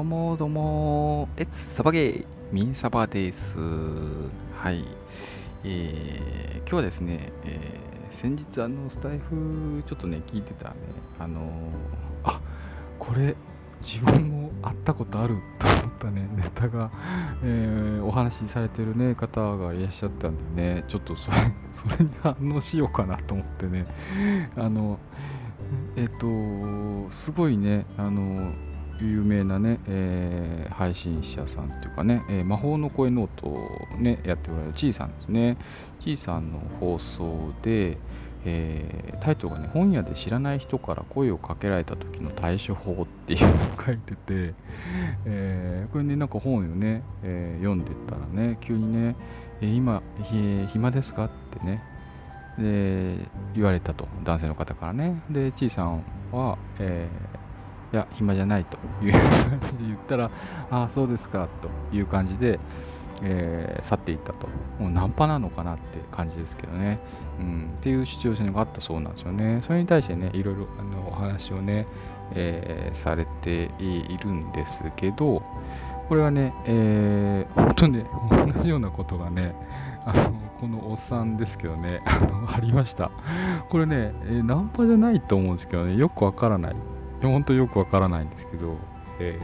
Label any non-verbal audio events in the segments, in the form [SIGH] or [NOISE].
どうもどうも、レッツサバゲー、ミンサバです。はい。えー、今日はですね、えー、先日あのスタイフちょっとね、聞いてたね、あのー、あこれ、自分も会ったことある [LAUGHS] と思ったね、ネタが、えー、お話しされてるね、方がいらっしゃったんでね、ちょっとそれ [LAUGHS] それに反応しようかなと思ってね、あの、えっ、と、すごいね、あの、名なね、えー、配信者さんっていうかね、えー、魔法の声ノートをね、やっておられるちいさんですね。ちいさんの放送で、えー、タイトルがね、本屋で知らない人から声をかけられた時の対処法っていうのを書いてて、えー、これね、なんか本をね、え、読んでたらね、急にね、え今、え暇ですかってね、で、言われたと、男性の方からね。で、ちいさんは、えいや、暇じゃないという感じで言ったら、ああ、そうですかという感じで、えー、去っていったと。もうナンパなのかなって感じですけどね。うん、っていうシチュエーションがあったそうなんですよね。それに対してね、いろいろあのお話をね、えー、されているんですけど、これはね、えー、本当にね、同じようなことがね、あのこのおっさんですけどね、あのありました。これね、えー、ナンパじゃないと思うんですけどね、よくわからない。本当よくわからないんですけど、え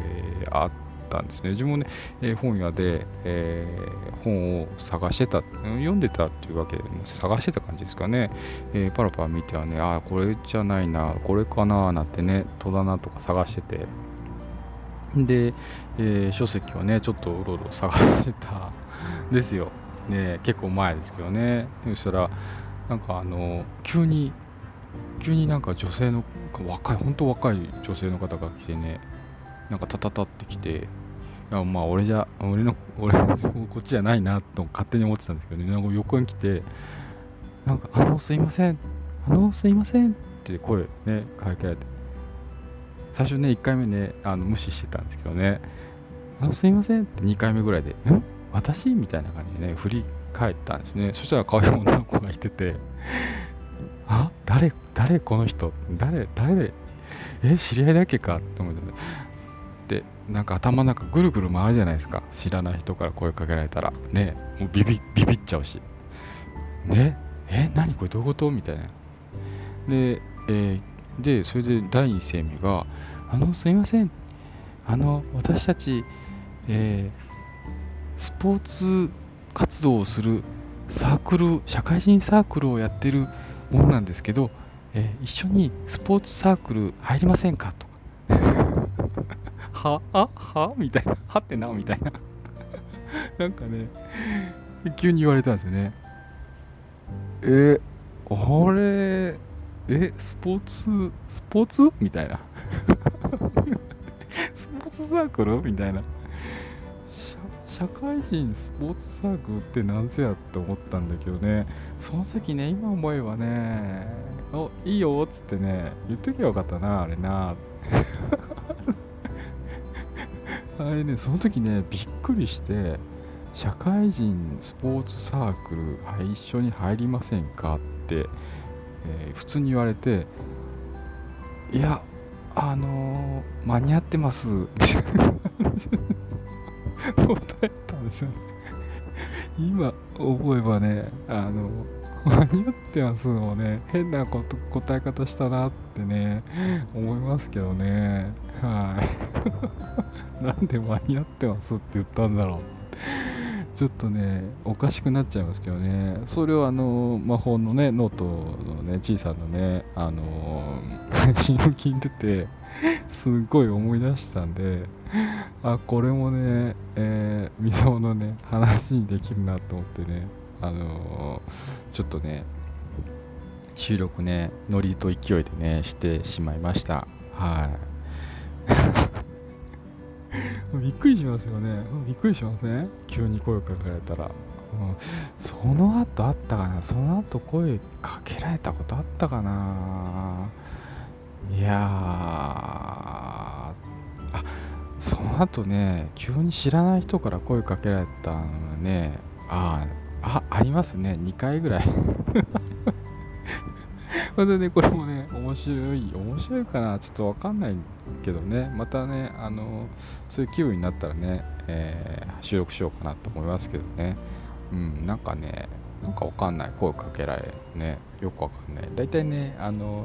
ー、あったんですね。自分もね、えー、本屋で、えー、本を探してた、読んでたっていうわけでも、探してた感じですかね。え、パラパラ見てはね、ああ、これじゃないな、これかな、なんてね、戸棚とか探してて、で、え、書籍をね、ちょっとうろうろ探してたんですよ。ね、結構前ですけどね。そしたら、なんかあの、急に急になんか女性の若い本当若い女性の方が来てねなんかタタタってきていやまあ俺じゃ俺の [LAUGHS] 俺こっちじゃないなと勝手に思ってたんですけどねなんか横に来てなんか「あのすいませんあのすいません」って声ねかけられて。最初ね1回目ねあの無視してたんですけどね「あのすいません」って2回目ぐらいで「ん私?」みたいな感じでね振り返ったんですね。そしたら可愛い女の子がいててあ誰誰この人？誰誰？え知り合いだけか？って思って。でなんか頭の中ぐるぐる回るじゃないですか。知らない人から声かけられたら。ねもうビビビビっちゃうし。ねえ何これどういうこと？みたいな。で、えー、でそれで第一声目が「あのすいません。あの私たち、えー、スポーツ活動をするサークル社会人サークルをやってるものなんですけど、えー、一緒にスポーツサークル入りませんか？とかはあはみたいな。はってなみたいな。なんかね、急に言われたんですよね。えあれ、え、スポーツ、スポーツ？みたいな。[LAUGHS] スポーツサークル？みたいな。社会人スポーツサークルって何せやって思ったんだけどねその時ね今思えばねおいいよっつってね言っときゃよかったなあれな [LAUGHS] あれねその時ねびっくりして社会人スポーツサークル、はい、一緒に入りませんかって、えー、普通に言われていやあのー、間に合ってます [LAUGHS] 答えたんですよね。今思えばね、あの、[LAUGHS] 間に合ってますもね、変なこと答え方したなってね、思いますけどね。はい。[LAUGHS] なんで間に合ってますって言ったんだろう。ちょっとね、おかしくなっちゃいますけどね、それをあの、魔法のね、ノートのね、小さなね、あの [LAUGHS] 信を聞いてて、すっごい思い出したんで、あ、これもね、えー、みそのね、話にできるなと思ってね、あの、ちょっとね、収録ね、ノリと勢いでね、してしまいました。はい。くりしますよね。びっくりしません急に声をかけられたら。うん、その後あったかな。その後声かけられたことあったかな。いやー、あ、その後ね、急に知らない人から声かけられたのはね、ああ、あ、ありますね、2回ぐらい。それでね、これもね、面白い、面白いかな、ちょっとわかんないけどね、またね、あの、そういう気分になったらね、えー、収録しようかなと思いますけどね。うん、なんかね、なんかわかんない、声かけられね、よくわかんない。大体ね、あの、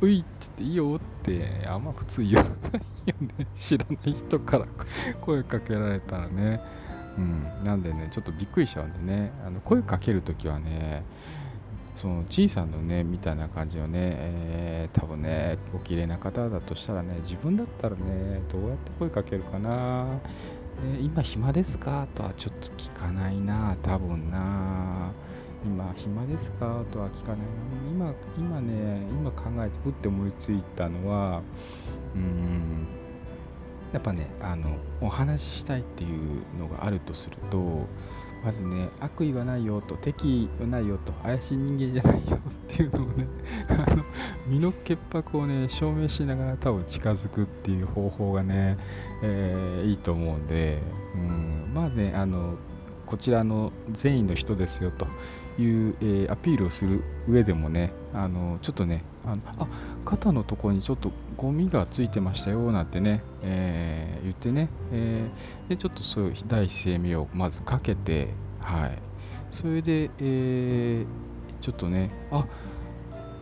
ういっつっていいよってあんま普通言わないよね。[LAUGHS] 知らない人から [LAUGHS] 声かけられたらね。うん、なんでね、ちょっとびっくりしちゃうんでね、あの声かけるときはね、その小さなね、みたいな感じをね、えー、多分ね、お綺麗な方だとしたらね、自分だったらね、どうやって声かけるかな、ね、今暇ですか？とはちょっと聞かないな、多分な。今暇ですか？とは聞かないな。今、今ね、今考えて、ふって思いついたのは、うん、やっぱね、あの、お話ししたいっていうのがあるとすると、まずね、悪意はないよと、敵意はないよと、怪しい人間じゃないよっていうのをね、[LAUGHS] あの身の潔白をね、証明しながら多分近づくっていう方法がね、えー、いいと思うんで、うん、まあね、あの、こちらの善意の人ですよと。いう、えー、アピールをする上でもね、あのちょっとね、あのあ肩のとこにちょっとゴミがついてましたよなんてね、えー、言ってね、えー、でちょっとそういう第一声目をまずかけて、はい、それで、え、ちょっとね、あ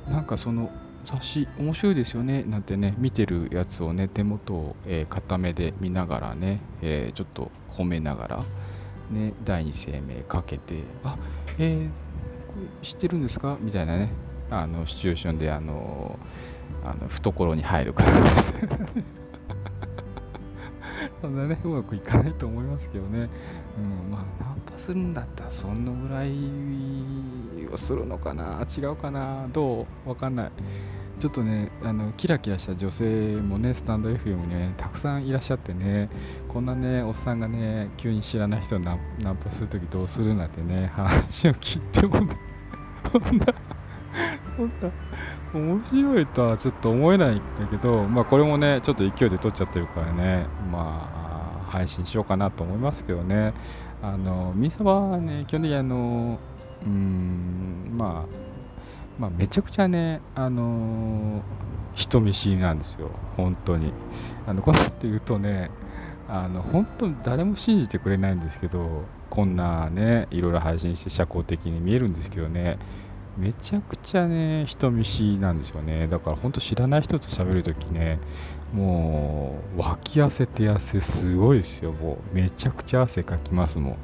なんかその雑誌面白いですよねなんてね見てるやつをね手元を、えー、固めで見ながらね、え、ちょっと褒めながらね第二声明かけてあえー知ってるんですか？みたいなね、あのシチュエーションで、あの、あの懐に入るから、[LAUGHS] そんなね、うまくいかないと思いますけどね。うん、まあ、ナンパするんだったら、そんなぐらいをするのかな？違うかな？どう？わかんない。ちょっとね、あのキラキラした女性もね、スタンド FM にね、たくさんいらっしゃってね、こんなね、おっさんがね、急に知らない人をナンパするときどうするなんてね、話を聞いてもね、そんな、そんな、面白いとはちょっと思えないんだけど、まあこれもね、ちょっと勢いで撮っちゃってるからね、まあ、配信しようかなと思いますけどね、あの、ミサはね、基本的にあの、うーん、まあ、まあ、めちゃくちゃね、あのー、人見知りなんですよ、本当に。あのこうやって言うとね、あの本当に誰も信じてくれないんですけど、こんなね、いろいろ配信して社交的に見えるんですけどね、めちゃくちゃね、人見知りなんですよね。だから本当知らない人と喋るときね、もう、脇汗手汗すごいですよ。もう、めちゃくちゃ汗かきますもん。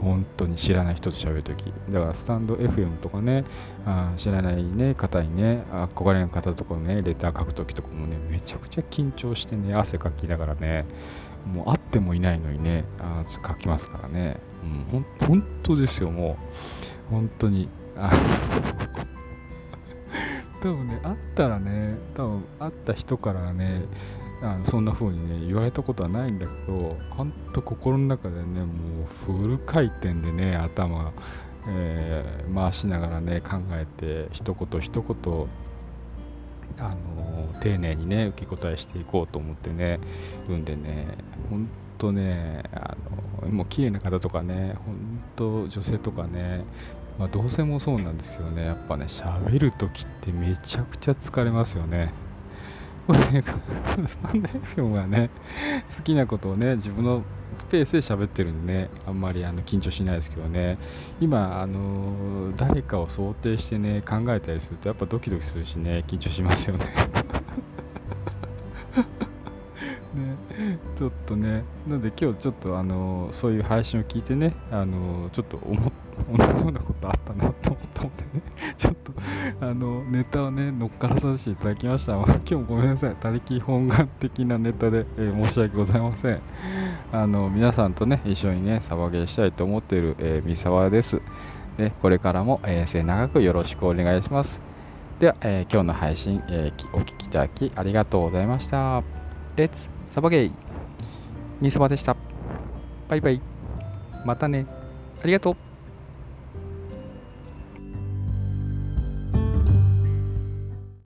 本当に知らない人と喋るとき。だからスタンド FM とかね、あ知らないね、方にね、憧れの方とかね、レター書くときとかもね、めちゃくちゃ緊張してね、汗かきながらね、もう会ってもいないのにね、あ書きますからね。うん、ほ本当ですよ、もう。本当に。あ多分ね、会ったらね、多分会った人からね、あのそんな風にね、言われたことはないんだけど、ほんと心の中でね、もうフル回転でね、頭、えー、回しながらね、考えて、一言一言、あの丁寧にね、受け答えしていこうと思ってね、るんでね、ほんとね、あのもう綺麗な方とかね、ほんと女性とかね、まあ、同性もそうなんですけどね、やっぱね、喋るときってめちゃくちゃ疲れますよね。スタンド FM はね、好きなことをね、自分のペースで喋ってるんでね、あんまりあの緊張しないですけどね、今、あの、誰かを想定してね、考えたりすると、やっぱドキドキするしね、緊張しますよね。ちょっとね、なんで今日ちょっとあの、そういう配信を聞いてね、あの、ちょっと思同じようなことあったなと思ったのでね、[LAUGHS] ちょっとあのネタをね、乗っからさせていただきました。[LAUGHS] 今日もごめんなさい、他力本願的なネタで、えー、申し訳ございません。あの皆さんとね、一緒にね、サバゲーしたいと思っている、えー、三沢です。でこれからも、えー、末永くよろしくお願いします。では、えー、今日の配信、えー、お聴きいただきありがとうございました。レッツサバゲーみそばでした。バイバイ。またね。ありがとう。